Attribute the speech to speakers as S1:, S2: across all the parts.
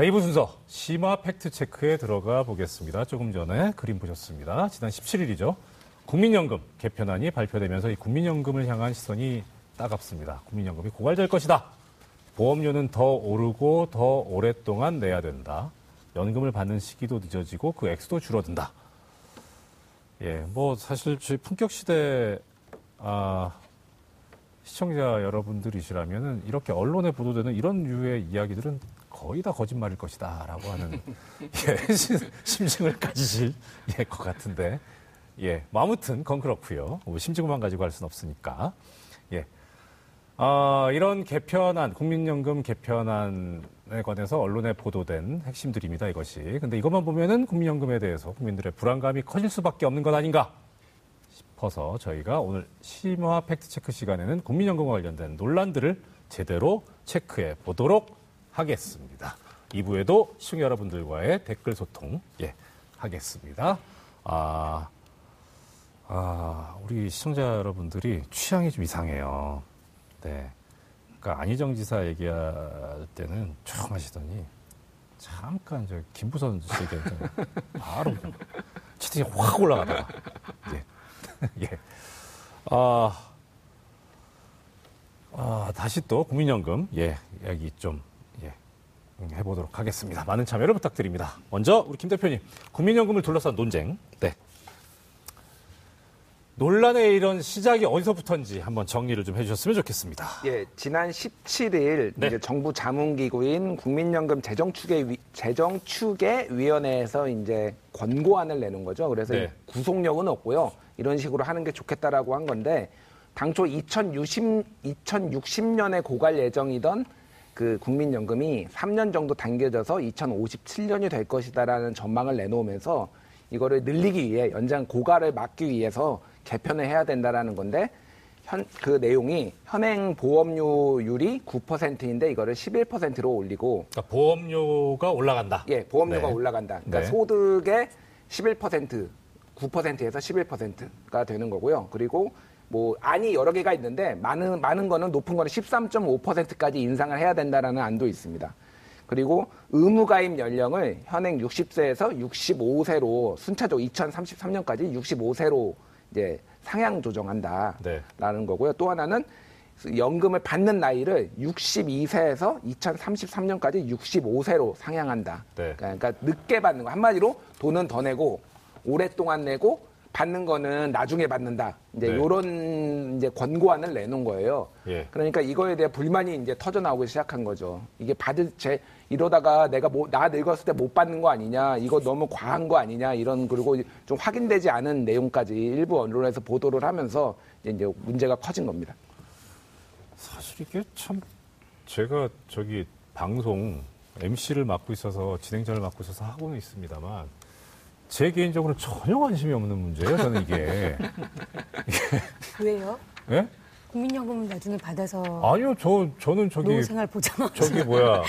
S1: 자, 2부 순서 심화 팩트 체크에 들어가 보겠습니다. 조금 전에 그림 보셨습니다. 지난 17일이죠. 국민연금 개편안이 발표되면서 이 국민연금을 향한 시선이 따갑습니다. 국민연금이 고갈될 것이다. 보험료는 더 오르고 더 오랫동안 내야 된다. 연금을 받는 시기도 늦어지고 그 액수도 줄어든다. 예, 뭐 사실 저희 품격 시대 아, 시청자 여러분들이시라면은 이렇게 언론에 보도되는 이런 류의 이야기들은 거의 다 거짓말일 것이다 라고 하는 예, 심- 심증을 가지실 예, 것 같은데 예, 뭐 아무튼 그건 그렇고요. 뭐 심증만 가지고 할 수는 없으니까 예. 아, 이런 개편안, 국민연금 개편안에 관해서 언론에 보도된 핵심들입니다, 이것이. 근데 이것만 보면은 국민연금에 대해서 국민들의 불안감이 커질 수밖에 없는 것 아닌가 싶어서 저희가 오늘 심화 팩트체크 시간에는 국민연금과 관련된 논란들을 제대로 체크해 보도록 하겠습니다. 2부에도 시청자 여러분들과의 댓글 소통, 예, 하겠습니다. 아, 아, 우리 시청자 여러분들이 취향이 좀 이상해요. 네. 그러니까 안희정 지사 얘기할 때는 쭉 하시더니 잠깐 저 김부선 씨 얘기할 바로 채팅이 확 올라가다가 예. 예. 아, 아, 다시 또 국민연금 예, 이야기 좀 예, 해보도록 하겠습니다. 많은 참여를 부탁드립니다. 먼저 우리 김 대표님 국민연금을 둘러싼 논쟁 네. 논란의 이런 시작이 어디서부터인지 한번 정리를 좀 해주셨으면 좋겠습니다.
S2: 예, 지난 17일
S1: 네.
S2: 이제 정부 자문기구인 국민연금 재정추계 위, 재정추계 위원회에서 이제 권고안을 내는 거죠. 그래서
S1: 네.
S2: 구속력은 없고요. 이런 식으로 하는 게 좋겠다라고 한 건데 당초 2060 2060년에 고갈 예정이던 그 국민연금이 3년 정도 당겨져서 2057년이 될 것이다라는 전망을 내놓으면서 이거를 늘리기 위해 연장 고갈을 막기 위해서 개편을 해야 된다라는 건데 현, 그 내용이 현행 보험료율이 9%인데 이거를 11%로 올리고
S1: 그러니까 보험료가 올라간다.
S2: 예, 보험료가
S1: 네.
S2: 올라간다. 그러니까
S1: 네.
S2: 소득의 11% 9%에서 11%가 되는 거고요. 그리고 뭐 안이 여러 개가 있는데 많은 많은 거는 높은 거는 13.5%까지 인상을 해야 된다라는 안도 있습니다. 그리고 의무 가입 연령을 현행 60세에서 65세로 순차적으로 2033년까지 65세로 이제 상향 조정한다라는
S1: 네.
S2: 거고요. 또 하나는 연금을 받는 나이를 62세에서 2033년까지 65세로 상향한다.
S1: 네.
S2: 그러니까 늦게 받는 거 한마디로 돈은 더 내고 오랫동안 내고 받는 거는 나중에 받는다. 이제
S1: 네.
S2: 요런 이제 권고안을 내놓은 거예요.
S1: 예.
S2: 그러니까 이거에 대해 불만이 이제 터져 나오기 시작한 거죠. 이게 받을 제 이러다가 내가 뭐, 나 늙었을 때 못 받는 거 아니냐, 이거 너무 과한 거 아니냐 이런 그리고 좀 확인되지 않은 내용까지 일부 언론에서 보도를 하면서 이제, 이제 문제가 커진 겁니다.
S1: 사실 이게 참 제가 저기 방송 MC를 맡고 있어서 진행자를 맡고 있어서 하고는 있습니다만 제 개인적으로는 전혀 관심이 없는 문제예요. 저는 이게
S3: 왜요?
S1: 예?
S3: 국민연금을 나중에 받아서
S1: 아니요, 저 저는 저기
S3: 노후생활 보장.
S1: 저기 뭐야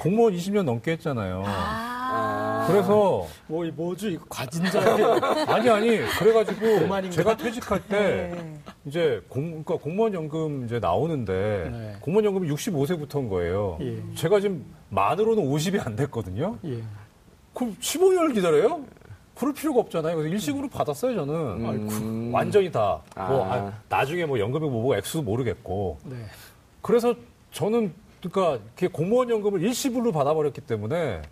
S1: 공무원 20년 넘게 했잖아요.
S3: 아,
S1: 그래서
S4: 뭐? 이거 과진자.
S1: 아니 아니 그래가지고? 제가 퇴직할 때
S3: 네.
S1: 이제 공, 그러니까 공무원 연금 이제 나오는데
S4: 네.
S1: 공무원 연금이 65세부터인 거예요.
S4: 예.
S1: 제가 지금 만으로는 50이 안 됐거든요.
S4: 예.
S1: 그럼 15년을 기다려요? 그럴 필요가 없잖아요. 그래서 일시금으로 받았어요, 저는.
S2: 음.
S1: 완전히 다. 뭐,
S2: 아.
S1: 아, 나중에 뭐 연금이 뭐고 액수도 모르겠고.
S4: 네.
S1: 그래서 저는 그러니까 공무원 연금을 일시불로 받아버렸기 때문에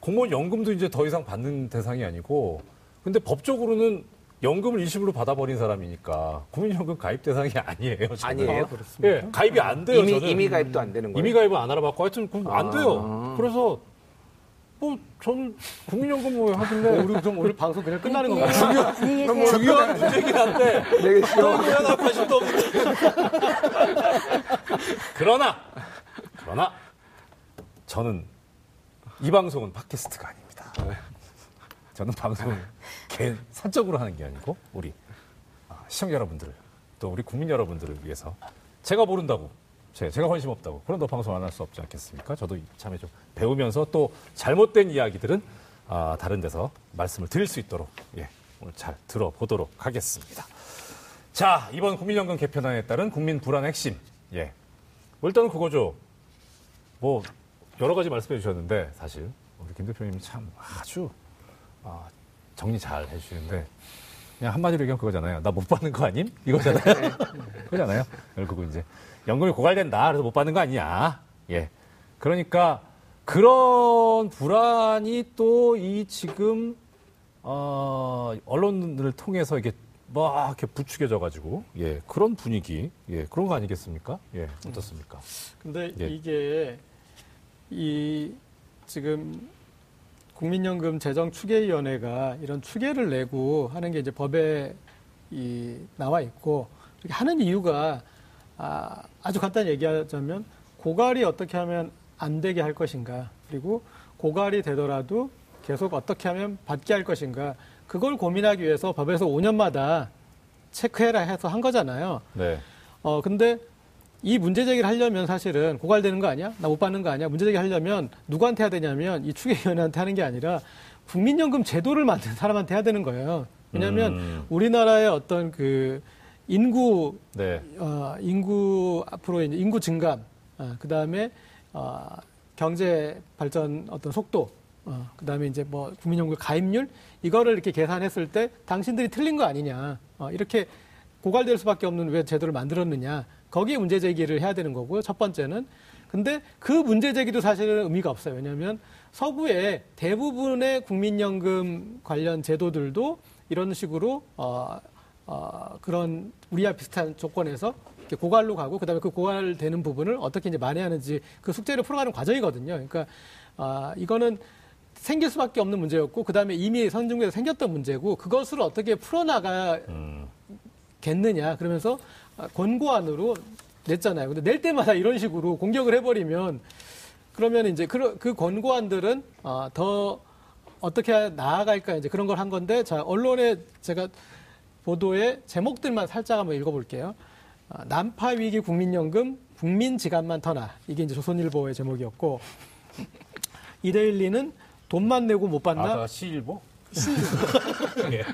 S1: 공무원 연금도 이제 더 이상 받는 대상이 아니고 근데 법적으로는 연금을 일시불로 받아버린 사람이니까 국민연금 가입 대상이 아니에요. 저는.
S2: 아니에요?
S4: 아, 그렇습니까?
S1: 예, 가입이 안 돼요.
S2: 이미
S1: 저는.
S2: 이미 가입도 안 되는 거예요.
S1: 이미 가입을 안 알아봤고 하여튼 그안
S2: 아.
S1: 돼요. 그래서 뭐 저는 국민연금 뭐 하길래
S4: 우리 그럼 오늘 방송 그냥 끝나는
S3: 네.
S4: 건가요?
S3: 안녕히 계세요.
S1: 중요한 문제긴 한데
S2: 싫어.
S1: 너무 나 관심도 없는데 그러나 그러나 저는 이 방송은 팟캐스트가 아닙니다. 저는 방송을 개 사적으로 하는 게 아니고 우리 아, 시청자 여러분들을 또 우리 국민 여러분들을 위해서 제가 모른다고 제- 제가 관심 없다고 그런 너 방송 안 할 수 없지 않겠습니까? 저도 참에 좀 배우면서 또 잘못된 이야기들은 아, 다른 데서 말씀을 드릴 수 있도록 예, 오늘 잘 들어보도록 하겠습니다. 자 이번 국민연금 개편안에 따른 국민 불안 핵심 예, 뭐 일단은 그거죠. 뭐 여러 가지 말씀해 주셨는데 사실 우리 김 대표님이 참 아주 아, 정리 잘 해주시는데 그냥 한마디로 얘기하면 그거잖아요. 나 못 받는 거 아님? 이거잖아요. 그거잖아요. 결국은 이제 연금이 고갈된다. 그래서 못 받는 거 아니냐. 예. 그러니까 그런 불안이 또 이 지금 어, 언론을 통해서 이게 막 이렇게 부추겨져 가지고 예 그런 분위기 예 그런 거 아니겠습니까? 예 어떻습니까?
S4: 근데
S1: 예.
S4: 이게 이 지금 국민연금 재정 추계위원회가 이런 추계를 내고 하는 게 이제 법에 이 나와 있고 이렇게 하는 이유가 아, 아주 간단히 얘기하자면 고갈이 어떻게 하면 안 되게 할 것인가 그리고 고갈이 되더라도 계속 어떻게 하면 받게 할 것인가 그걸 고민하기 위해서 법에서 5년마다 체크해라 해서 한 거잖아요.
S1: 네.
S4: 어, 근데 이 문제 제기를 하려면 사실은 고갈되는 거 아니야? 나 못 받는 거 아니야? 문제 제기 하려면 누구한테 해야 되냐면 이 추계위원회한테 하는 게 아니라 국민연금 제도를 만든 사람한테 해야 되는 거예요. 왜냐하면
S1: 음.
S4: 우리나라의 어떤 그 인구
S1: 네.
S4: 어, 인구 앞으로 이제 인구 증감, 어, 그 다음에 어, 경제 발전 어떤 속도, 어, 그 다음에 이제 뭐 국민연금 가입률 이거를 이렇게 계산했을 때 당신들이 틀린 거 아니냐, 어, 이렇게 고갈될 수밖에 없는 왜 제도를 만들었느냐 거기에 문제 제기를 해야 되는 거고요. 첫 번째는 근데 그 문제 제기도 사실은 의미가 없어요. 왜냐하면 서구의 대부분의 국민연금 관련 제도들도 이런 식으로 어, 어, 그런 우리와 비슷한 조건에서 이렇게 고갈로 가고 그다음에 그 고갈되는 부분을 어떻게 이제 만회하는지 그 숙제를 풀어가는 과정이거든요. 그러니까 아, 이거는 생길 수밖에 없는 문제였고 그다음에 이미 선진국에서 생겼던 문제고 그것을 어떻게 풀어나가
S1: 음.
S4: 겠느냐 그러면서 아, 권고안으로 냈잖아요. 근데 낼 때마다 이런 식으로 공격을 해버리면 그러면 이제 그, 그 권고안들은 아, 더 어떻게 나아갈까 이제 그런 걸 한 건데 자 언론에 제가 보도의 제목들만 살짝 한번 읽어볼게요. 아, 난파 위기 국민연금 국민 지갑만 터나 이게 이제 조선일보의 제목이었고 이데일리는 돈만 내고 못 받나
S1: 아까 시일보? 예.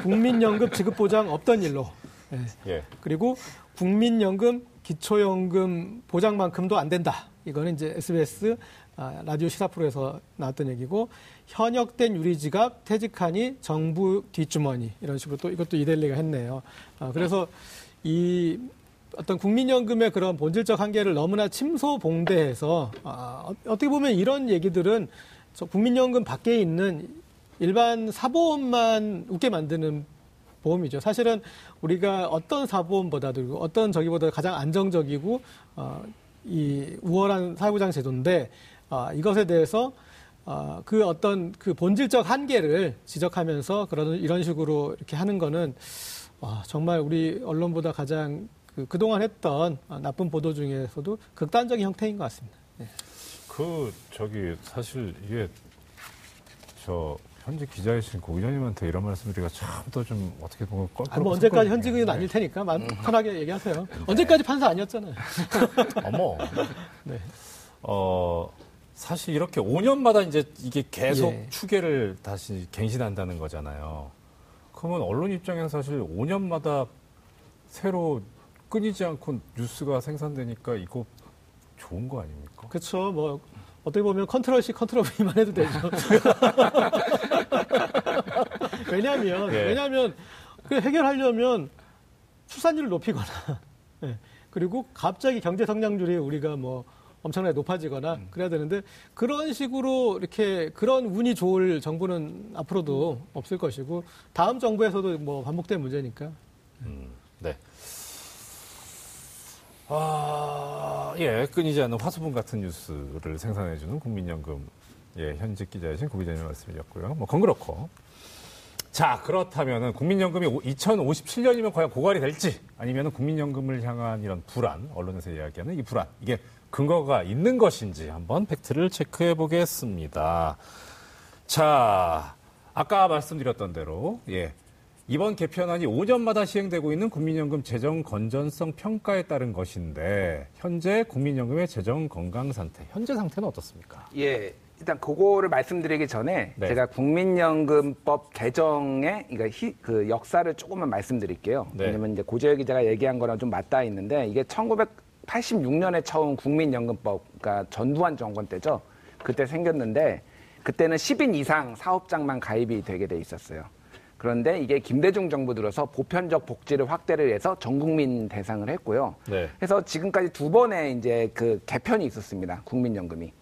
S4: 국민연금 지급 보장 없던 일로 예.
S1: 예.
S4: 그리고 국민연금, 기초연금 보장만큼도 안 된다. 이거는 이제 SBS 아, 라디오 시사 프로에서 나왔던 얘기고 현역된 유리지갑 퇴직하니 정부 뒷주머니 이런 식으로 또 이것도 이델리가 했네요. 아, 그래서 이 어떤 국민연금의 그런 본질적 한계를 너무나 침소봉대해서 아, 어- 어떻게 보면 이런 얘기들은 저 국민연금 밖에 있는 일반 사보험만 웃게 만드는 보험이죠. 사실은 우리가 어떤 사보험보다도 어떤 저기보다 가장 안정적이고 어, 이 우월한 사회보장 제도인데 어, 이것에 대해서 어, 그 어떤 그 본질적 한계를 지적하면서 그런 이런 식으로 이렇게 하는 거는 와, 정말 우리 언론보다 가장 그, 그동안 했던 어, 나쁜 보도 중에서도 극단적인 형태인 것 같습니다.
S1: 그 저기 사실 이게 저 현직 기자이신 고 기자님한테 이런 말씀 드리기가 참또좀 어떻게 보면 껄끄럽고
S4: 아, 뭐 언제까지
S1: 섭섭거든요.
S4: 현직은 아닐 테니까 마음 편하게 얘기하세요. 언제까지 판사 아니었잖아요.
S1: 어머.
S4: 네.
S1: 어, 사실 이렇게 5년마다 이제 이게 계속
S4: 예.
S1: 추계를 다시 갱신한다는 거잖아요. 그러면 언론 입장에서 사실 5년마다 새로 끊이지 않고 뉴스가 생산되니까 이거 좋은 거 아닙니까?
S4: 그렇죠. 뭐 어떻게 보면 Control C, Control V만 해도 되죠. 왜냐하면
S1: 예.
S4: 왜냐하면 그 해결하려면 출산율을 높이거나 예. 그리고 갑자기 경제 성장률이 우리가 뭐 엄청나게 높아지거나
S1: 음.
S4: 그래야 되는데 그런 식으로 이렇게 그런 운이 좋을 정부는 앞으로도 없을 것이고 다음 정부에서도 뭐 반복된 문제니까
S1: 음, 네. 아, 예, 끊이지 않는 화수분 같은 뉴스를 생산해주는 국민연금, 예, 현직 기자이신 고 기자님 말씀이었고요. 뭐, 그건 그렇고. 자, 그렇다면은 국민연금이 2057년이면 과연 고갈이 될지 아니면 국민연금을 향한 이런 불안, 언론에서 이야기하는 이 불안, 이게 근거가 있는 것인지 한번 팩트를 체크해 보겠습니다. 자, 아까 말씀드렸던 대로, 예. 이번 개편안이 5년마다 시행되고 있는 국민연금 재정 건전성 평가에 따른 것인데, 현재 국민연금의 재정 건강 상태, 현재 상태는 어떻습니까?
S2: 예. 일단 그거를 말씀드리기 전에
S1: 네.
S2: 제가 국민연금법 개정의 그러니까 히- 그 역사를 조금만 말씀드릴게요.
S1: 네.
S2: 왜냐면 이제 고재열 기자가 얘기한 거랑 좀 맞닿아 있는데 이게 1986년에 처음 국민연금법, 그러니까 전두환 정권 때죠. 그때 생겼는데 그때는 10인 이상 사업장만 가입이 되게 돼 있었어요. 그런데 이게 김대중 정부 들어서 보편적 복지를 확대를 해서 전 국민 대상을 했고요.
S1: 네.
S2: 그래서 지금까지 두 번의 이제 그 개편이 있었습니다. 국민연금이.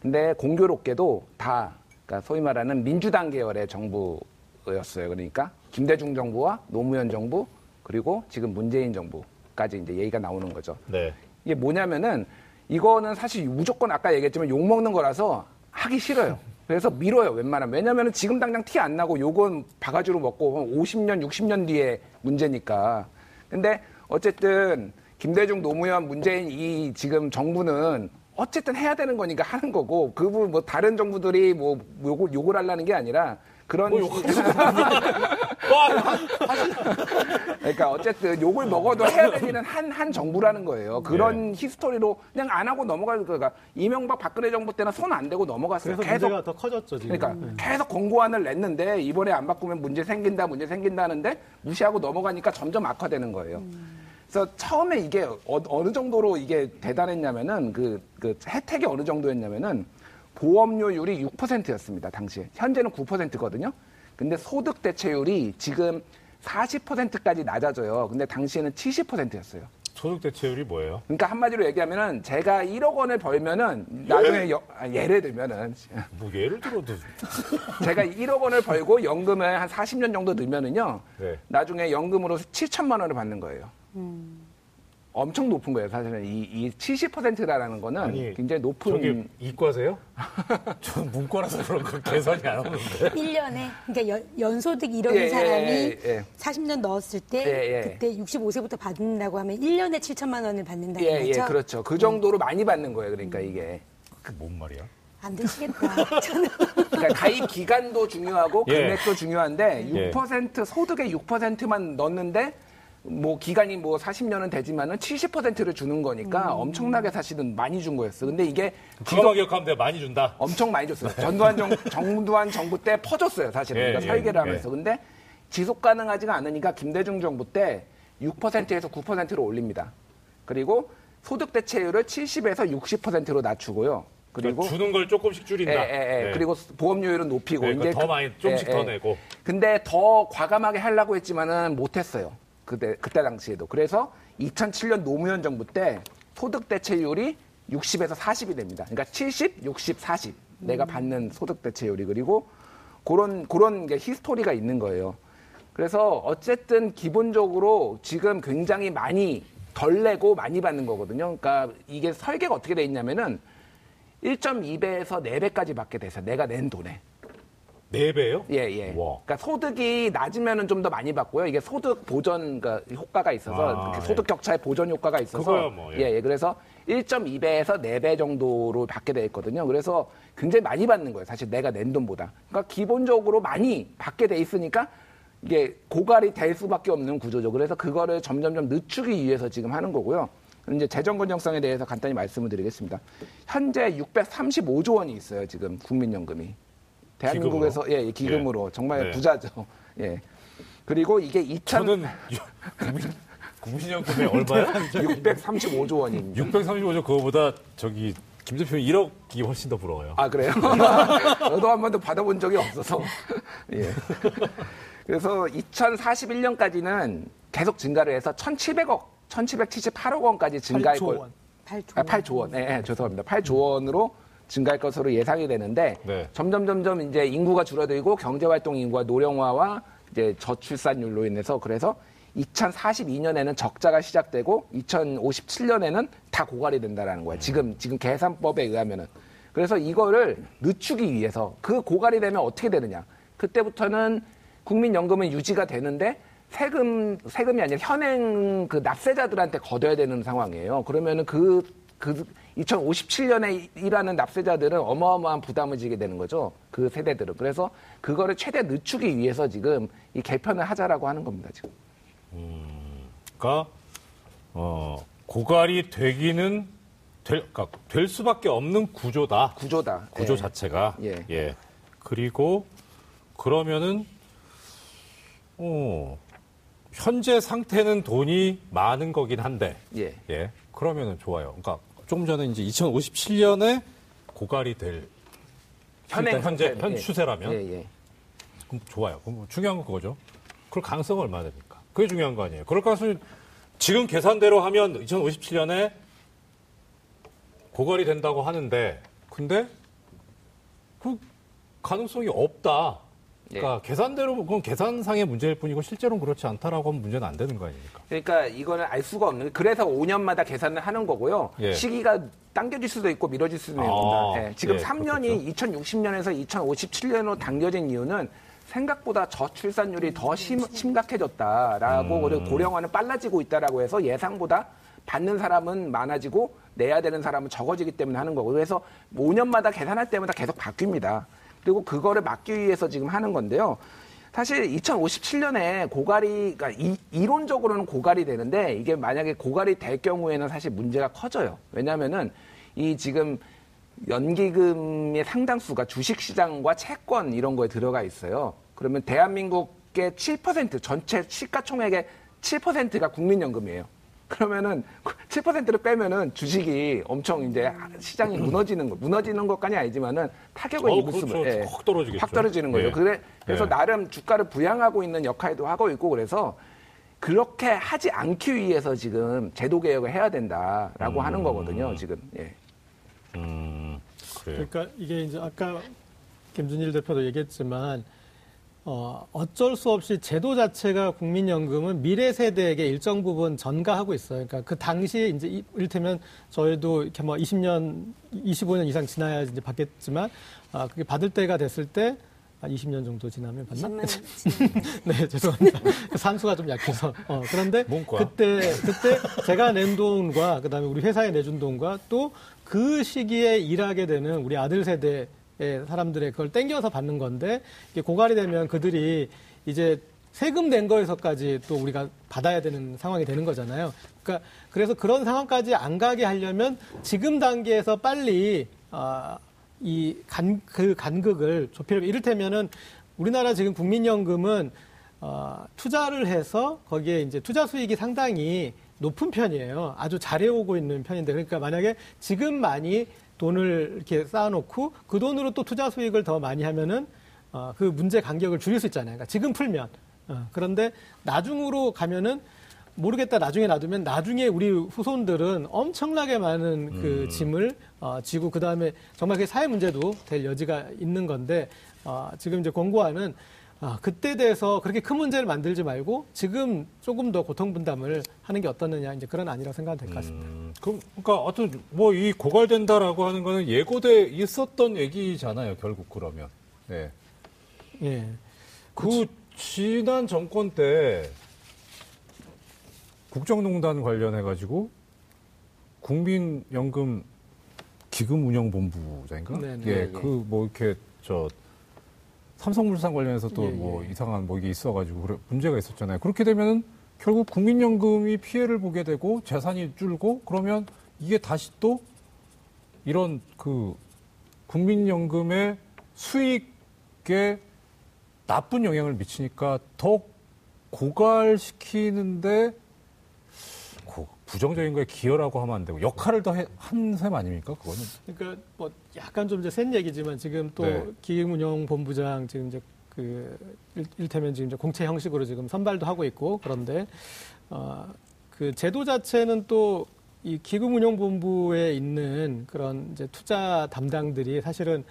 S2: 근데 공교롭게도 다 그러니까 소위 말하는 민주당 계열의 정부였어요. 그러니까 김대중 정부와 노무현 정부 그리고 지금 문재인 정부까지 이제 얘기가 나오는 거죠.
S1: 네.
S2: 이게 뭐냐면은 이거는 사실 무조건 아까 얘기했지만 욕 먹는 거라서 하기 싫어요. 그래서 미뤄요, 웬만하면. 왜냐면은 지금 당장 티 안 나고 욕은 바가지로 먹고 50년, 60년 뒤에 문제니까. 근데 어쨌든 김대중, 노무현, 문재인 이 지금 정부는 어쨌든 해야 되는 거니까 하는 거고 그분 뭐 다른 정부들이 뭐 욕을 욕을 하려는 게 아니라 그런 그러니까 어쨌든 욕을 먹어도 해야 되는 한, 한 정부라는 거예요. 그런 history로 그냥 안 하고 넘어갈 거가 이명박 박근혜 정부 때는 손 안 대고 넘어갔어요.
S4: 그래서
S2: 계속
S4: 문제가 더 커졌죠 지금.
S2: 그러니까
S4: 네.
S2: 계속 공고안을 냈는데 이번에 안 바꾸면 문제 생긴다, 문제 생긴다는데 무시하고 넘어가니까 점점 악화되는 거예요. 그래서 처음에 이게 어, 느 정도로 이게 대단했냐면은 그, 그 혜택이 어느 정도였냐면은 보험료율이 6%였습니다. 당시에. 현재는 9%거든요. 근데 소득 대체율이 지금 40%까지 낮아져요. 근데 당시에는 70%였어요.
S1: 소득 대체율이 뭐예요?
S2: 그러니까 한마디로 얘기하면은 제가 1억 원을 벌면은 나중에 여- 아, 예를 들면은
S1: 뭐 예를 들어도
S2: 제가 1억 원을 벌고 연금을 한 40년 정도 넣으면은요.
S1: 네.
S2: 나중에 연금으로 7천만 원을 받는 거예요. 엄청 높은 거예요. 사실은 이, 이 70%라는 거는
S1: 아니,
S2: 굉장히 높은
S1: 저기 이과세요? 전 문과라서 그런 거 계산이 안 오는데.
S3: 1년에 그러니까 연, 연소득 1억인
S2: 예, 예,
S3: 사람이
S2: 예, 예.
S3: 40년 넣었을 때
S2: 예, 예.
S3: 그때 65세부터 받는다고 하면 1년에 7천만 원을 받는다는
S2: 예, 예,
S3: 거죠?
S2: 그렇죠. 그 정도로 많이 받는 거예요. 그러니까 이게.
S1: 그뭔 말이야?
S3: 안 되시겠다. 저는
S2: 그러니까 가입 기간도 중요하고
S1: 예.
S2: 금액도 중요한데
S1: 예.
S2: 6% 소득의 6%만 넣는데 뭐 기간이 뭐 40년은 되지만은 70%를 주는 거니까 엄청나게 사실은 많이 준 거였어. 근데 이게
S1: 그거만 기억하면 돼. 많이 준다.
S2: 엄청 많이 줬어요. 전두환 정, 전두환 정부 때 퍼줬어요, 사실은.
S1: 예,
S2: 그러니까
S1: 예,
S2: 설계를
S1: 예.
S2: 하면서. 근데 지속 가능하지가 않으니까 김대중 정부 때 6%에서 9%로 올립니다. 그리고 소득 대체율을 70에서 60%로 낮추고요. 그리고
S1: 그러니까 주는 걸 조금씩 줄인다.
S2: 예, 예, 예.
S1: 네.
S2: 그리고 보험료율은 높이고
S1: 네, 그러니까 더 많이, 좀씩 더 내고.
S2: 근데 더 과감하게 하려고 했지만은 못 했어요. 그때 그때 당시에도. 그래서 2007년 노무현 정부 때 소득 대체율이 60에서 40이 됩니다. 그러니까 70, 60, 40 내가 받는 소득 대체율이 그리고 그런 그런 게 히스토리가 있는 거예요. 그래서 어쨌든 기본적으로 지금 굉장히 많이 덜 내고 많이 받는 거거든요. 그러니까 이게 설계가 어떻게 돼 있냐면은 1.2배에서 4배까지 받게 돼서 내가 낸 돈에.
S1: 네 배요?
S2: 예, 예.
S1: 와.
S2: 그러니까 소득이 낮으면은 좀 더 많이 받고요. 이게 소득 보전 그러니까 효과가 있어서
S1: 아,
S2: 그 소득 격차의 보전 효과가 있어서
S1: 뭐, 예.
S2: 예, 예. 그래서 1.2배에서 4배 정도로 받게 돼 있거든요. 그래서 굉장히 많이 받는 거예요. 사실 내가 낸 돈보다. 그러니까 기본적으로 많이 받게 돼 있으니까 이게 고갈이 될 수밖에 없는 구조죠. 그래서 그거를 점점점 늦추기 위해서 지금 하는 거고요. 이제 재정 건전성에 대해서 간단히 말씀을 드리겠습니다. 현재 635조 원이 있어요. 지금 국민연금이. 대한민국에서 예, 예, 기금으로 정말
S1: 네.
S2: 부자죠. 예. 그리고 이게 2000
S1: 저는 국민, 국민연금이 얼마야?
S2: 635조 원입니다.
S1: 635조 그거보다 저기 김 대표님 1억이 훨씬 더 부러워요.
S2: 아 그래요? 저도 한 번도 받아본 적이 없어서. 예. 그래서 2041년까지는 계속 증가를 해서 1,700억, 1,778억 원까지 증가할
S4: 8조
S2: 걸.
S4: 원.
S3: 8조.
S2: 아, 8조 원. 예, 예, 죄송합니다. 8조 원으로 증가할 것으로 예상이 되는데
S1: 네.
S2: 점점 점점 이제 인구가 줄어들고 경제 활동 인구가 노령화와 이제 저출산율로 인해서 그래서 2042년에는 적자가 시작되고 2057년에는 다 고갈이 된다라는 거예요. 지금 지금 계산법에 의하면은 그래서 이거를 늦추기 위해서 그 고갈이 되면 어떻게 되느냐? 그때부터는 국민연금은 유지가 되는데 세금 세금이 아니라 현행 그 납세자들한테 걷어야 되는 상황이에요. 그러면은 그 그 2057년에 일하는 납세자들은 어마어마한 부담을 지게 되는 거죠. 그 세대들은. 그래서 그거를 최대 늦추기 위해서 지금 이 개편을 하자라고 하는 겁니다, 지금.
S1: 그러니까 어, 고갈이 되기는 될, 그러니까 될 수밖에 없는 구조다.
S2: 구조다.
S1: 구조
S2: 예.
S1: 자체가.
S2: 예.
S1: 그리고 그러면은 어, 현재 상태는 돈이 많은 거긴 한데.
S2: 예.
S1: 예. 그러면은 좋아요. 그러니까 조금 전에 이제 2057년에 고갈이 될
S2: 현행
S1: 현재
S2: 상태.
S1: 현
S2: 예.
S1: 추세라면
S2: 예, 예.
S1: 그럼 좋아요. 그럼 뭐 중요한 건 그거죠. 그럴 가능성은 얼마나 됩니까? 그게 중요한 거 아니에요. 그럴 가능성이 지금 계산대로 하면 2057년에 고갈이 된다고 하는데 근데 그 가능성이 없다. 그러니까
S2: 예.
S1: 계산대로 그건 계산상의 문제일 뿐이고 실제로는 그렇지 않다라고 하면 문제는 안 되는 거 아닙니까?
S2: 그러니까 이거는 알 수가 없는 그래서 5년마다 계산을 하는 거고요.
S1: 예.
S2: 시기가 당겨질 수도 있고 미뤄질 수도
S1: 아,
S2: 있습니다. 예, 지금
S1: 예,
S2: 3년이 2060년에서 2057년으로 당겨진 이유는 생각보다 저출산율이 더 심, 심각해졌다라고
S1: 음.
S2: 고령화는 빨라지고 있다라고 해서 예상보다 받는 사람은 많아지고 내야 되는 사람은 적어지기 때문에 하는 거고 그래서 5년마다 계산할 때마다 계속 바뀝니다. 그리고 그거를 막기 위해서 지금 하는 건데요. 사실 2057년에 고갈이 그러니까 이, 이론적으로는 고갈이 되는데 이게 만약에 고갈이 될 경우에는 사실 문제가 커져요. 왜냐하면은 이 지금 연기금의 상당수가 주식시장과 채권 이런 거에 들어가 있어요. 그러면 대한민국의 7% 전체 시가총액의 7%가 국민연금이에요. 그러면은 7%를 빼면은 주식이 엄청 이제 시장이 무너지는 거, 무너지는 것까지 아니지만은 타격을
S1: 어,
S2: 입을
S1: 그렇죠.
S2: 수는
S1: 확 떨어지겠죠.
S2: 확 떨어지는 거예요.
S1: 예.
S2: 그래, 그래서
S1: 예.
S2: 나름 주가를 부양하고 있는 역할도 하고 있고 그래서 그렇게 하지 않기 위해서 지금 제도 개혁을 해야 된다라고 하는 거거든요. 지금. 예.
S1: 음, 그래요.
S4: 그러니까 이게 이제 아까 김준일 대표도 얘기했지만 어, 어쩔 수 없이 제도 자체가 국민연금은 미래 세대에게 일정 부분 전가하고 있어요. 그러니까 그 당시에 이제 이- 이를테면 저희도 이렇게 뭐 20년, 25년 이상 지나야 이제 받겠지만 아, 그게 받을 때가 됐을 때한 20년 정도 지나면 받나?
S3: 20만 원.
S4: 네, 죄송합니다. 산수가 좀 약해서. 어, 그런데? 그때 그때 제가 낸 돈과 그다음에 우리 회사에 내준 돈과 또 그 시기에 일하게 되는 우리 아들 세대의 사람들의 그걸 땡겨서 받는 건데 고갈이 되면 그들이 이제 세금 낸 거에서까지 또 우리가 받아야 되는 상황이 되는 거잖아요. 그러니까 그래서 그런 상황까지 안 가게 하려면 지금 단계에서 빨리 아, 이 간, 그 간극을 좁히려 이를테면은 우리나라 지금 국민연금은 어, 투자를 해서 거기에 이제 투자 수익이 상당히 높은 편이에요. 아주 잘해오고 있는 편인데 그러니까 만약에 지금 많이 돈을 이렇게 쌓아놓고 그 돈으로 또 투자 수익을 더 많이 하면은 어, 그 문제 간격을 줄일 수 있잖아요. 그러니까 지금 풀면. 어, 그런데 나중으로 가면은 모르겠다. 나중에 놔두면 나중에 우리 후손들은 엄청나게 많은 그 짐을 어, 지고 그 다음에 정말 그게 사회 문제도 될 여지가 있는 건데 어, 지금 이제 권고안은 아, 그때 대해서 그렇게 큰 문제를 만들지 말고 지금 조금 더 고통 분담을 하는 게 어떻느냐 이제 그런 아니라고 생각하면 될것 같습니다.
S1: 음, 그럼, 그러니까 어떤 뭐 이 고갈된다라고 하는 거는 예고돼 있었던 얘기잖아요. 결국 그러면. 네.
S4: 예.
S1: 그 지난 정권 때 국정농단 관련해 가지고 국민연금 기금운영본부장인가?
S4: 네네.
S1: 예,
S2: 예, 예.
S1: 그 뭐 이렇게 저 삼성물산 관련해서 또
S4: 예,
S1: 뭐
S4: 예.
S1: 이상한 뭐 이게 있어가지고 그래- 문제가 있었잖아요. 그렇게 되면은 결국 국민연금이 피해를 보게 되고 재산이 줄고 그러면 이게 다시 또 이런 그 국민연금의 수익에 나쁜 영향을 미치니까 더 고갈시키는데 고- 부정적인 거에 기여라고 하면 안 되고 역할을 더 한 셈 아닙니까? 그거는.
S4: 그러니까 뭐 약간 좀 이제 센 얘기지만 지금 또
S1: 네.
S4: 기금운용본부장 지금 이제 그 일- 일테면 지금 이제 공채 형식으로 지금 선발도 하고 있고 그런데 어그 제도 자체는 또 이 기금운용본부에 있는 그런 이제 투자 담당들이 사실은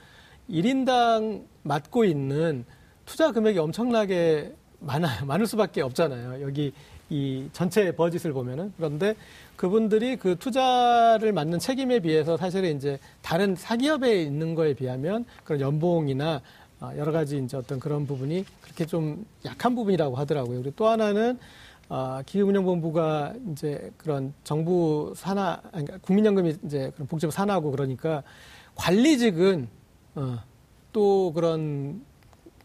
S4: 1인당 맡고 있는 투자 금액이 엄청나게 많아요. 많을 수밖에 없잖아요. 여기 이 전체 버짓을 보면은 그런데 그분들이 그 투자를 맡는 책임에 비해서 사실은 이제 다른 사기업에 있는 거에 비하면 그런 연봉이나 아, 여러 가지 이제 어떤 그런 부분이 그렇게 좀 약한 부분이라고 하더라고요. 그리고 또 하나는 아, 기금운용본부가 이제 그런 정부 산하, 그러니까 국민연금이 이제 그런 복지부 산하고 그러니까 관리직은 어, 또 그런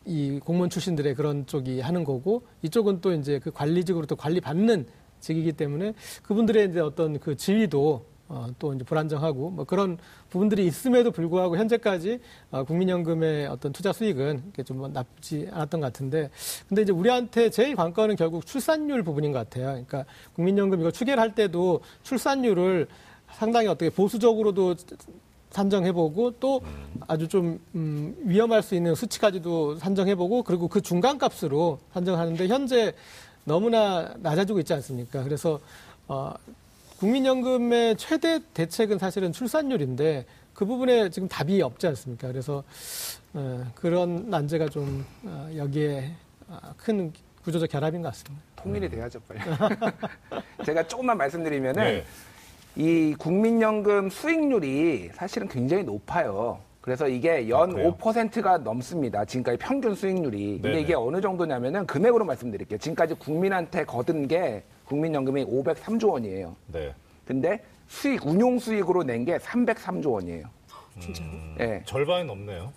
S4: 이 공무원 출신들의 그런 쪽이 하는 거고 이쪽은 또 이제 그 관리직으로 또 관리 받는 직이기 때문에 그분들의 이제 어떤 그 지위도 어, 또 이제 불안정하고 뭐 그런 부분들이 있음에도 불구하고 현재까지 어, 국민연금의 어떤 투자 수익은 이렇게 좀 나쁘지 않았던 것 같은데 근데 이제 우리한테 제일 관건은 결국 출산율 부분인 것 같아요. 그러니까 국민연금 이거 추계를 할 때도 출산율을 상당히 어떻게 보수적으로도 산정해보고 또 아주 좀 음, 위험할 수 있는 수치까지도 산정해보고 그리고 그 중간 값으로 산정하는데 현재 너무나 낮아지고 있지 않습니까? 그래서 어, 국민연금의 최대 대책은 사실은 출산율인데 그 부분에 지금 답이 없지 않습니까? 그래서 어, 그런 난제가 좀 어, 여기에 어, 큰 구조적 결합인 것 같습니다.
S2: 통일이 돼야죠, 빨리. 제가 조금만 말씀드리면은
S1: 네.
S2: 이 국민연금 수익률이 사실은 굉장히 높아요. 그래서 이게 연
S1: 아, 그래요?
S2: 5%가 넘습니다. 지금까지 평균 수익률이. 근데
S1: 네네.
S2: 이게 어느 정도냐면은 금액으로 말씀드릴게요. 지금까지 국민한테 거둔 게 국민연금이 503조 원이에요.
S1: 네.
S2: 근데 수익, 운용 수익으로 낸 게 303조 원이에요.
S3: 진짜로.
S2: 예.
S1: 절반이 넘네요.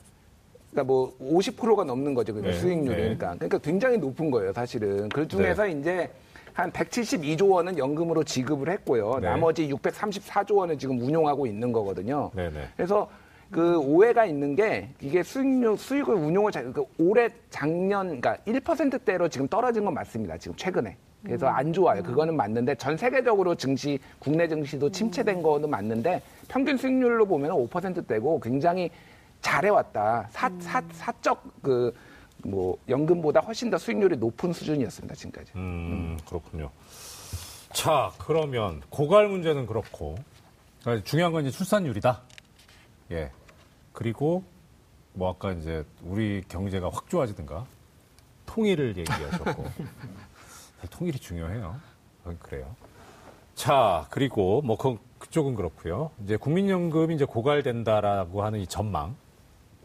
S2: 그러니까 뭐 50%가 넘는 거죠. 그러니까
S1: 네,
S2: 수익률이.
S1: 네.
S2: 그러니까. 그러니까 굉장히 높은 거예요, 사실은. 그 중에서 이제 한 172조 원은 연금으로 지급을 했고요.
S1: 네.
S2: 나머지 634조 원은 지금 운용하고 있는 거거든요.
S1: 네네.
S2: 그래서 그 오해가 있는 게 이게 수익률 수익을 운용을 잘, 그 올해 작년 그러니까 1%대로 지금 떨어진 건 맞습니다. 지금 최근에. 그래서 안 좋아요. 그거는 맞는데 전 세계적으로 증시 국내 증시도 침체된 거는 맞는데 평균 수익률로 보면 5%대고 굉장히 잘해왔다. 사, 사, 사적 그 뭐 연금보다 훨씬 더 수익률이 높은 수준이었습니다. 지금까지.
S1: 음, 그렇군요. 자, 그러면 고갈 문제는 그렇고 그러니까 중요한 건 이제 출산율이다. 예. 그리고 뭐 아까 이제 우리 경제가 확 좋아지든가 통일을 얘기하셨고 통일이 중요해요. 그건 그래요. 자, 그리고 뭐 그, 그쪽은 그렇고요. 이제 국민연금이 이제 고갈된다라고 하는 이 전망.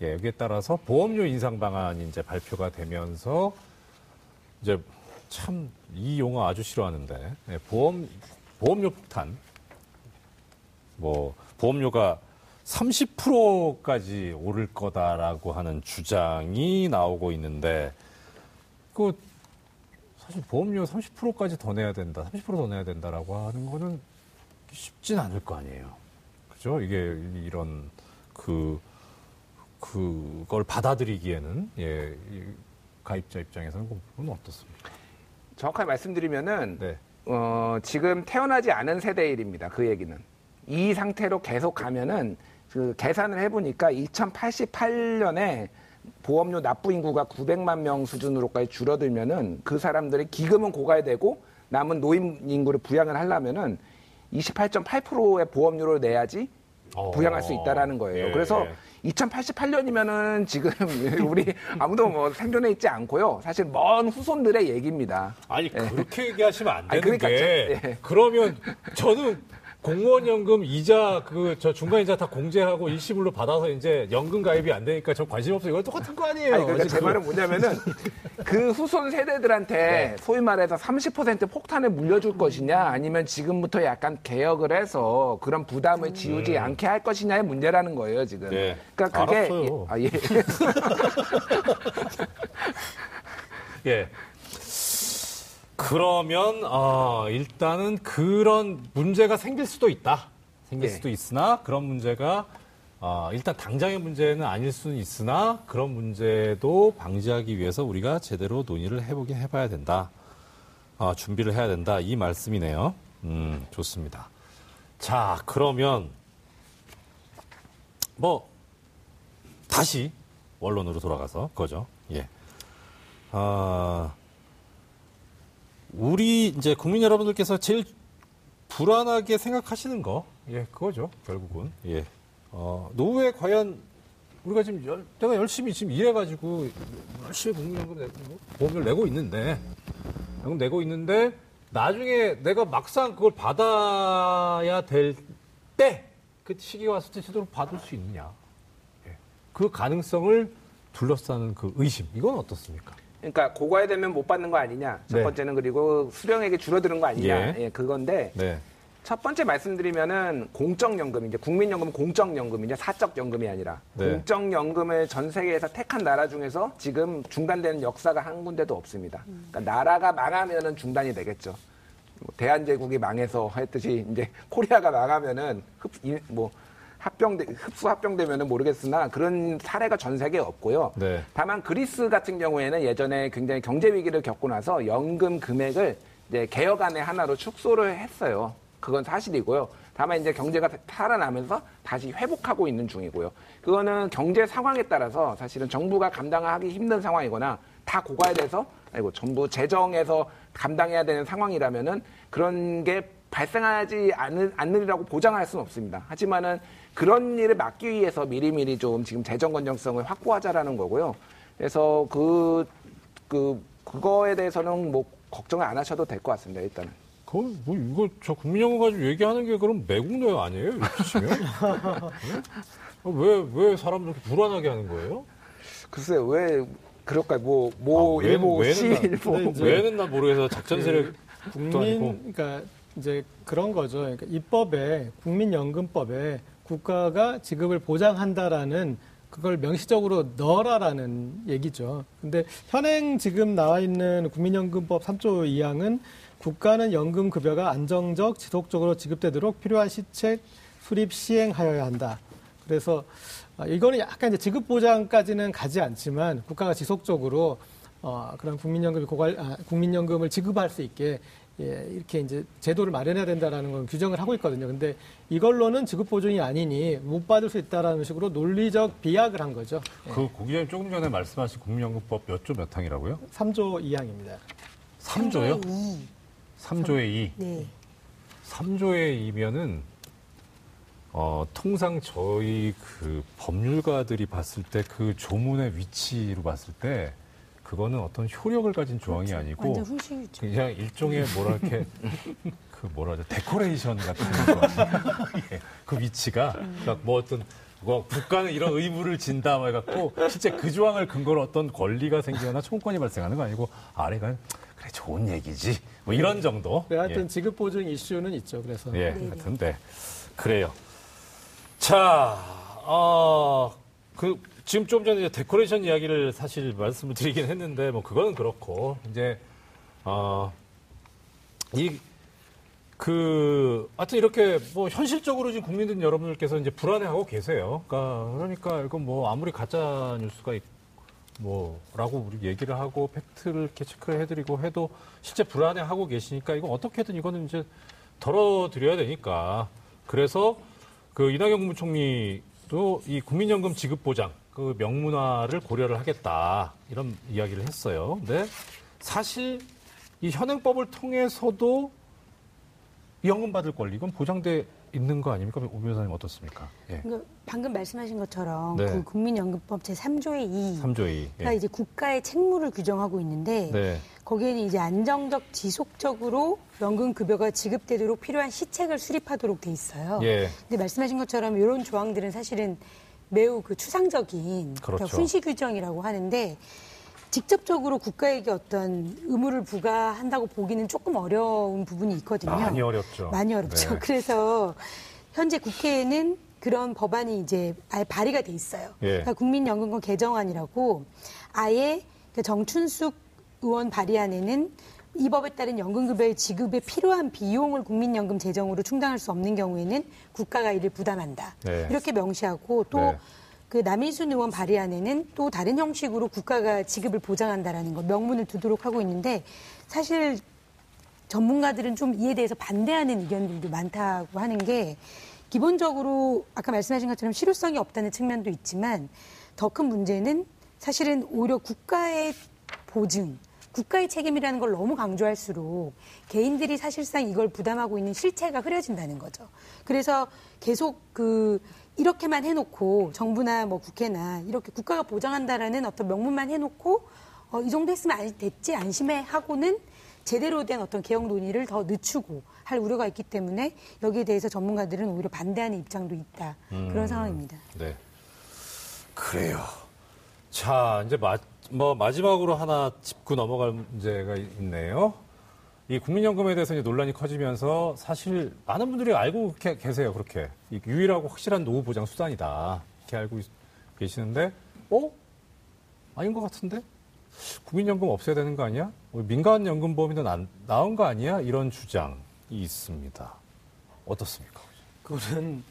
S1: 예, 여기에 따라서 보험료 인상 방안이 이제 발표가 되면서 이제 참 이 용어 아주 싫어하는데 예, 보험 보험료 폭탄 뭐 보험료가 30%까지 오를 거다라고 하는 주장이 나오고 있는데 그 사실 보험료 30%까지 더 내야 된다, 30%더 내야 된다라고 하는 거는 쉽진 않을 거 아니에요. 그죠? 이게 이런 그 그걸 받아들이기에는 예, 이 가입자 입장에서는 그건 어떻습니까?
S2: 정확하게 말씀드리면은
S1: 네.
S2: 어, 지금 태어나지 않은 세대 일입니다. 그 얘기는. 이 상태로 계속 가면은 그 계산을 해보니까 2088년에 보험료 납부 인구가 900만 명 수준으로까지 줄어들면은 그 사람들이 기금은 고갈되고 남은 노인 인구를 부양을 하려면은 28.8%의 보험료를 내야지
S1: 어.
S2: 부양할 수 있다라는 거예요.
S1: 예.
S2: 그래서 2088년이면은 지금 우리 아무도 뭐 생존해 있지 않고요. 사실 먼 후손들의 얘기입니다.
S1: 아니 그렇게 얘기하시면 안
S2: 아니,
S1: 되는
S2: 그러니까
S1: 게
S2: 저- 예.
S1: 그러면 저는 공무원 연금 이자 그 저 중간 이자 다 공제하고 일시불로 받아서 이제 연금 가입이 안 되니까 저 관심 없어 이거 똑같은 거 아니에요?
S2: 아니, 그러니까 제
S1: 지금.
S2: 말은 뭐냐면은 그 후손 세대들한테
S1: 네.
S2: 소위 말해서 30% 폭탄을 물려줄 것이냐 아니면 지금부터 약간 개혁을 해서 그런 부담을 지우지 않게 할 것이냐의 문제라는 거예요, 지금.
S1: 음. 네.
S2: 그러니까 그게
S1: 알았어요.
S2: 아, 예.
S1: 예. 그러면 어, 일단은 그런 문제가 생길 수도 있다. 생길
S2: 예.
S1: 수도 있으나 그런 문제가 어, 일단 당장의 문제는 아닐 수는 있으나 그런 문제도 방지하기 위해서 우리가 제대로 논의를 해보긴 해봐야 된다. 어, 준비를 해야 된다. 이 말씀이네요. 음, 좋습니다. 자, 그러면 뭐 다시 원론으로 돌아가서 거죠. 예. 아, 우리 이제 국민 여러분들께서 제일 불안하게 생각하시는 거, 예, 그거죠. 결국은 예. 어, 노후에 과연 우리가 지금 열, 내가 열심히 지금 일해가지고 열심히 국민연금 뭐 보험료를 내고 있는데 연금 내고 있는데 나중에 내가 막상 그걸 받아야 될 때 그 시기가 왔을 때 제대로 받을 수 있느냐. 예. 그 가능성을 둘러싸는 그 의심 이건 어떻습니까?
S2: 그러니까 고과되면 못 받는 거 아니냐. 첫
S1: 네.
S2: 번째는 그리고 수령액이 줄어드는 거 아니냐.
S1: 예.
S2: 예, 그건데
S1: 네.
S2: 첫 번째 말씀드리면은 공적연금 이제 국민연금은 공적연금이냐 사적연금이 아니라
S1: 네.
S2: 공적연금을 전 세계에서 택한 나라 중에서 지금 중단되는 역사가 한 군데도 없습니다. 그러니까 나라가 망하면은 중단이 되겠죠. 뭐 대한제국이 망해서 했듯이 이제 코리아가 망하면은 흡, 이- 뭐 합병 흡수 합병되면은 모르겠으나 그런 사례가 전 세계에 없고요.
S1: 네.
S2: 다만 그리스 같은 경우에는 예전에 굉장히 경제 위기를 겪고 나서 연금 금액을 이제 개혁안의 하나로 축소를 했어요. 그건 사실이고요. 다만 이제 경제가 살아나면서 다시 회복하고 있는 중이고요. 그거는 경제 상황에 따라서 사실은 정부가 감당하기 힘든 상황이거나 다 고갈돼서 아이고 전부 재정에서 감당해야 되는 상황이라면은 그런 게 발생하지 않으리라고 보장할 수는 없습니다. 하지만은 그런 일을 막기 위해서 미리미리 좀 지금 재정 건전성을 확보하자라는 거고요. 그래서 그, 그, 그거에 대해서는 뭐 걱정을 안 하셔도 될 것 같습니다, 일단은.
S1: 그, 뭐, 이거, 저 국민연금 가지고 얘기하는 게 그럼 매국노예 아니에요? 치면? 네? 왜, 왜 사람들 이렇게 불안하게 하는 거예요?
S2: 글쎄, 왜 그럴까요? 뭐, 뭐,
S1: 아, 왜-
S2: 일보,
S1: 왜는
S2: 시,
S1: 나-
S2: 일보.
S4: 이제
S1: 왜는 나 모르겠어. 작전 세력 도 아니고.
S4: 국민, 그러니까 이제 그런 거죠. 그러니까 입법에 국민연금법에 국가가 지급을 보장한다라는 그걸 명시적으로 넣어라라는 얘기죠. 근데 현행 지금 나와 있는 국민연금법 3조 2항은 국가는 연금 급여가 안정적 지속적으로 지급되도록 필요한 시책 수립 시행하여야 한다. 그래서 아, 이거는 약간 이제 지급 보장까지는 가지 않지만 국가가 지속적으로 어, 그런 국민연금 고갈 아, 국민연금을 지급할 수 있게 예, 이렇게 이제 제도를 마련해야 된다라는 건 규정을 하고 있거든요. 근데 이걸로는 지급 보증이 아니니 못 받을 수 있다라는 식으로 논리적 비약을 한 거죠.
S1: 그, 고 기자님 조금 전에 말씀하신 국민연금법 몇 조 몇 항이라고요?
S4: 3조 2항입니다.
S1: 3조요?
S3: 이.
S1: 3조의 2.
S3: 네.
S1: 3조의 2면은 어, 통상 저희 그 법률가들이 봤을 때 그 조문의 위치로 봤을 때 그거는 어떤 효력을 가진 조항이 아니고
S3: 그렇죠. 완전 훈시유죠.
S1: 그냥 일종의 뭐라 이렇게 그 뭐라 하죠 데코레이션 같은 거 예, 그 위치가 그러니까 뭐 어떤 뭐 국가는 이런 의무를 진다 뭐 해갖고 실제 그 조항을 근거로 어떤 권리가 생기거나 청구권이 발생하는 거 아니고 아래가 그래 좋은 얘기지 뭐 이런 정도
S4: 네, 하여튼
S1: 예.
S4: 지급 보증 이슈는 있죠. 그래서
S1: 예,
S3: 네네.
S1: 하여튼 네 그래요. 자, 어, 그 지금 좀 전에 데코레이션 이야기를 사실 말씀을 드리긴 했는데 뭐 그거는 그렇고 이제 어, 이 그, 하여튼 이렇게 뭐 현실적으로 지금 국민들 여러분들께서 이제 불안해하고 계세요. 그러니까, 그러니까 이건 뭐 아무리 가짜 뉴스가 있, 뭐라고 우리 얘기를 하고 팩트를 이렇게 체크를 해드리고 해도 실제 불안해하고 계시니까 이거 어떻게든 이거는 이제 덜어드려야 되니까. 그래서 그 이낙연 국무총리도 이 국민연금 지급 보장 그 명문화를 고려를 하겠다 이런 이야기를 했어요. 근데 사실 이 현행법을 통해서도 이 연금 받을 권리 이건 보장돼 있는 거 아닙니까? 오 변호사님 어떻습니까? 예.
S3: 그러니까 방금 말씀하신 것처럼
S1: 네.
S3: 그 국민연금법 제3조의 2.
S1: 3조의
S3: 가 이제 국가의 책무를 규정하고 있는데
S1: 네.
S3: 거기에는 이제 안정적 지속적으로 연금 급여가 지급되도록 필요한 시책을 수립하도록 돼 있어요.
S1: 예.
S3: 근데 말씀하신 것처럼 이런 조항들은 사실은 매우 그 추상적인
S1: 그렇죠.
S3: 훈시 규정이라고 하는데 직접적으로 국가에게 어떤 의무를 부과한다고 보기는 조금 어려운 부분이 있거든요.
S1: 많이 어렵죠.
S3: 많이 어렵죠.
S1: 네.
S3: 그래서 현재 국회에는 그런 법안이 이제 아예 발의가 돼 있어요.
S1: 예.
S3: 그러니까 국민연금법 개정안이라고 아예 그 정춘숙 의원 발의안에는 이 법에 따른 연금급여의 지급에 필요한 비용을 국민연금 재정으로 충당할 수 없는 경우에는 국가가 이를 부담한다.
S1: 네.
S3: 이렇게 명시하고 또
S1: 네.
S3: 그 남인순 의원 발의안에는 또 다른 형식으로 국가가 지급을 보장한다라는 거 명문을 두도록 하고 있는데 사실 전문가들은 좀 이에 대해서 반대하는 의견들도 많다고 하는 게 기본적으로 아까 말씀하신 것처럼 실효성이 없다는 측면도 있지만 더 큰 문제는 사실은 오히려 국가의 보증, 국가의 책임이라는 걸 너무 강조할수록 개인들이 사실상 이걸 부담하고 있는 실체가 흐려진다는 거죠. 그래서 계속 그 이렇게만 해놓고 정부나 뭐 국회나 이렇게 국가가 보장한다라는 어떤 명문만 해놓고 어, 이 정도 했으면 안- 됐지 안심해 하고는 제대로 된 어떤 개혁 논의를 더 늦추고 할 우려가 있기 때문에 여기에 대해서 전문가들은 오히려 반대하는 입장도 있다 그런 상황입니다.
S1: 네. 그래요. 자, 이제 마, 뭐 마지막으로 하나 짚고 넘어갈 문제가 있네요. 이 국민연금에 대해서 이제 논란이 커지면서 사실 많은 분들이 알고 게- 계세요. 그렇게 이 유일하고 확실한 노후 보장 수단이다. 이렇게 알고 있- 계시는데, 어? 아닌 것 같은데? 국민연금 없애야 되는 거 아니야? 우리 민간연금보험이 더 나- 나은 거 아니야? 이런 주장이 있습니다. 어떻습니까?
S4: 그거는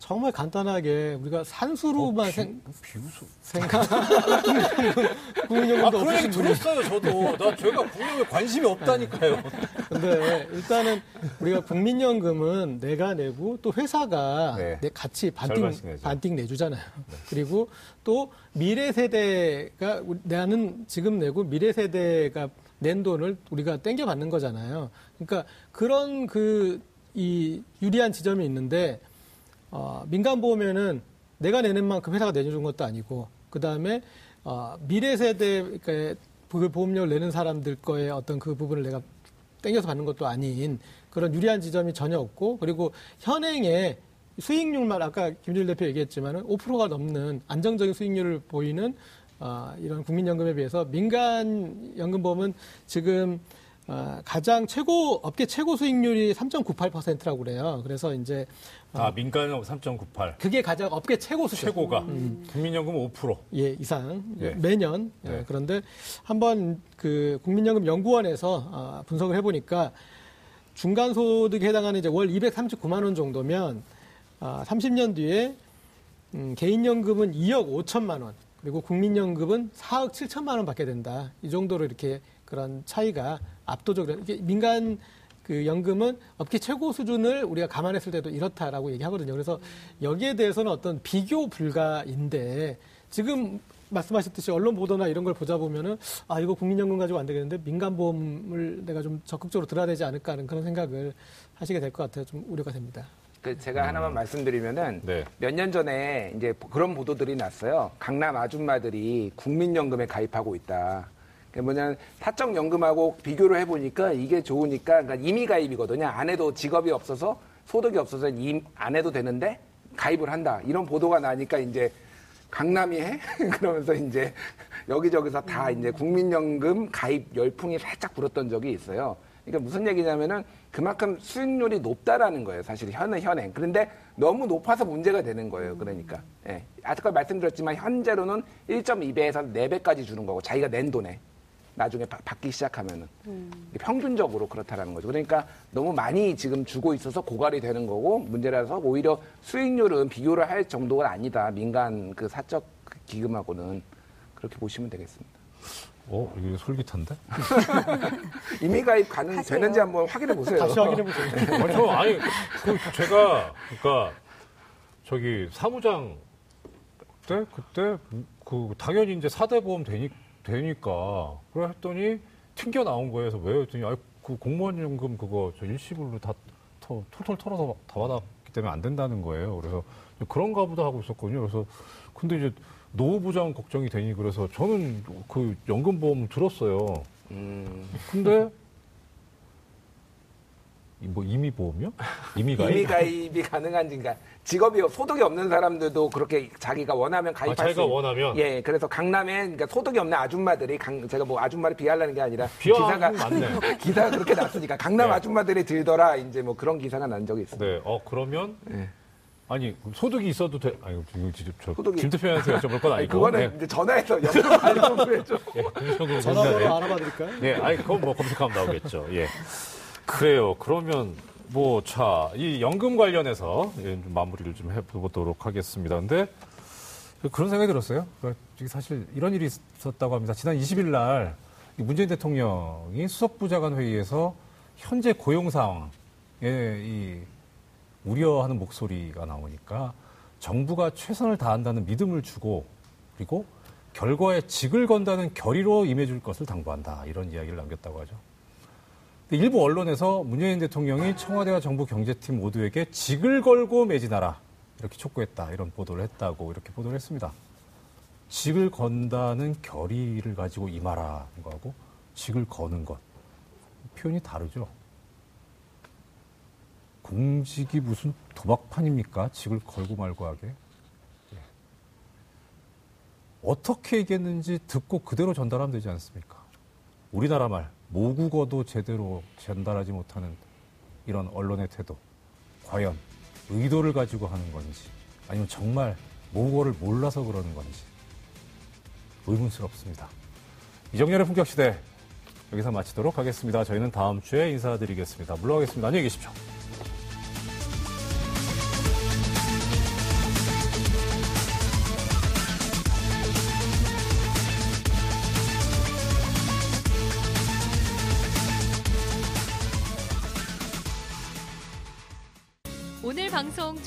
S4: 정말 간단하게 우리가 산수로만
S1: 어,
S4: 생,
S1: 비웃어.
S4: 생각
S1: 아,
S4: 국민연금도
S1: 그런 얘기 들었어요, 저도. 나 제가 국민에 관심이 없다니까요.
S4: 근데 일단은 우리가 국민연금은 내가 내고 또 회사가
S1: 네.
S4: 내 같이 반띵.
S1: 네.
S4: 반띵 내주잖아요. 그리고 또 미래 세대가 나는 지금 내고 미래 세대가 낸 돈을 우리가 땡겨 받는 거잖아요. 그러니까 그런 그 이 유리한 지점이 있는데 어, 민간 보험에는 내가 내는 만큼 회사가 내주는 것도 아니고 그 다음에 어, 미래 세대 그러니까 그 보험료를 내는 사람들 거에 어떤 그 부분을 내가 땡겨서 받는 것도 아닌 그런 유리한 지점이 전혀 없고 그리고 현행의 수익률만 아까 김준일 대표 얘기했지만은 5%가 넘는 안정적인 수익률을 보이는 어, 이런 국민연금에 비해서 민간 연금보험은 지금 어, 가장 최고 업계 최고 수익률이 3.98%라고 그래요. 그래서 이제
S1: 아, 민간은 3.98.
S4: 그게 가장 업계 최고 수준.
S1: 최고가. 국민연금은 5%.
S4: 예, 이상
S1: 예.
S4: 매년. 예,
S1: 네.
S4: 그런데 한번 그 국민연금 연구원에서 아, 분석을 해보니까 중간 소득에 해당하는 이제 월 239만 원 정도면 아, 30년 뒤에 음, 개인연금은 2억 5천만 원 그리고 국민연금은 4억 7천만 원 받게 된다. 이 정도로 이렇게 그런 차이가 압도적으로 이게 민간 그 연금은 업계 최고 수준을 우리가 감안했을 때도 이렇다라고 얘기하거든요. 그래서 여기에 대해서는 어떤 비교 불가인데 지금 말씀하셨듯이 언론 보도나 이런 걸 보자 보면은 아 이거 국민연금 가지고 안 되겠는데 민간 보험을 내가 좀 적극적으로 들어야 되지 않을까 하는 그런 생각을 하시게 될 것 같아요. 좀 우려가 됩니다.
S2: 그 제가 하나만 말씀드리면은
S1: 네.
S2: 몇년 전에 이제 그런 보도들이 났어요. 강남 아줌마들이 국민연금에 가입하고 있다. 그게 뭐냐면 사적 연금하고 비교를 해보니까 이게 좋으니까 그러니까 임의 가입이거든요. 안 해도 직업이 없어서 소득이 없어서 임, 안 해도 되는데 가입을 한다. 이런 보도가 나니까 이제 강남이 해? 그러면서 이제 여기저기서 다 이제 국민연금 가입 열풍이 살짝 불었던 적이 있어요. 그러니까 무슨 얘기냐면은 그만큼 수익률이 높다라는 거예요. 사실 현행 현행. 그런데 너무 높아서 문제가 되는 거예요. 그러니까. 예. 아까 말씀드렸지만 현재로는 1.2배에서 4배까지 주는 거고 자기가 낸 돈에 나중에 바- 받기 시작하면은 평균적으로 그렇다라는 거죠. 그러니까 너무 많이 지금 주고 있어서 고갈이 되는 거고 문제라서 오히려 수익률은 비교를 할 정도가 아니다. 민간 그 사적 기금하고는 그렇게 보시면 되겠습니다.
S1: 어, 이게 솔깃한데?
S2: 임의 가입 가능
S3: 하세요.
S2: 되는지 한번 확인해 보세요.
S4: 다시 확인해 보세요.
S1: 아니, 저, 아니, 그, 제가, 그니까, 저기, 사무장 때, 그때, 그, 당연히 이제 사대 보험 되니, 되니까, 그래 했더니, 튕겨 나온 거예요. 그래서 왜 했더니, 아, 그 공무원 연금 그거 저 일시불로 다, 터, 툴툴 털어서 다 받았기 때문에 안 된다는 거예요. 그래서 그런가 보다 하고 있었거든요. 그래서, 근데 이제, 노후보장 걱정이 되니 그래서 저는 그 연금보험 들었어요.
S2: 음,
S1: 근데 이뭐 이미 보험이요? 이미가
S2: 임의 가입이 가능한지, 그러니까 직업이 소득이 없는 사람들도 그렇게 자기가 원하면 가입할
S1: 아, 자기가
S2: 수 있-
S1: 원하면?
S2: 예, 그래서 강남에 그러니까 소득이 없는 아줌마들이 강, 제가 뭐 아줌마를 비하하려는 게 아니라
S1: 건 맞네.
S2: 기사가 그렇게 났으니까 강남
S1: 네.
S2: 아줌마들이 들더라 이제 뭐 그런 기사가 난 적이 있어요.
S1: 네, 어 그러면 아니 소득이 있어도 돼. 아니 진짜 저
S2: 소득이-
S1: 김 대표한테 여쭤볼 건
S2: 아니,
S1: 아니고.
S2: 그거는
S1: 네.
S2: 이제 전화해서 여쭤봐야죠. 해줘.
S1: 예, 금융연금
S4: 전화번호
S1: 전자네.
S4: 알아봐 드릴까요?
S1: 예, 아니 그건 뭐 검색하면 나오겠죠. 예. 그래요. 그러면 뭐 자, 이 연금 관련해서 예, 좀 마무리를 좀 해보도록 하겠습니다. 근데 그런 생각이 들었어요. 그러니까 사실 이런 일이 있었다고 합니다. 지난 20일 날 문재인 대통령이 수석부장관 회의에서 현재 고용 상황에 이 우려하는 목소리가 나오니까 정부가 최선을 다한다는 믿음을 주고 그리고 결과에 직을 건다는 결의로 임해줄 것을 당부한다 이런 이야기를 남겼다고 하죠. 일부 언론에서 문재인 대통령이 청와대와 정부 경제팀 모두에게 직을 걸고 매진하라 이렇게 촉구했다 이런 보도를 했다고 이렇게 보도를 했습니다. 직을 건다는 결의를 가지고 임하라는 거하고 직을 거는 것 표현이 다르죠. 공직이 무슨 도박판입니까? 직을 걸고 말고 하게. 예. 어떻게 얘기했는지 듣고 그대로 전달하면 되지 않습니까? 우리나라 말, 모국어도 제대로 전달하지 못하는 이런 언론의 태도. 과연 의도를 가지고 하는 건지, 아니면 정말 모국어를 몰라서 그러는 건지, 의문스럽습니다. 이정열의 품격시대, 여기서 마치도록 하겠습니다. 저희는 다음 주에 인사드리겠습니다. 물러가겠습니다. 안녕히 계십시오.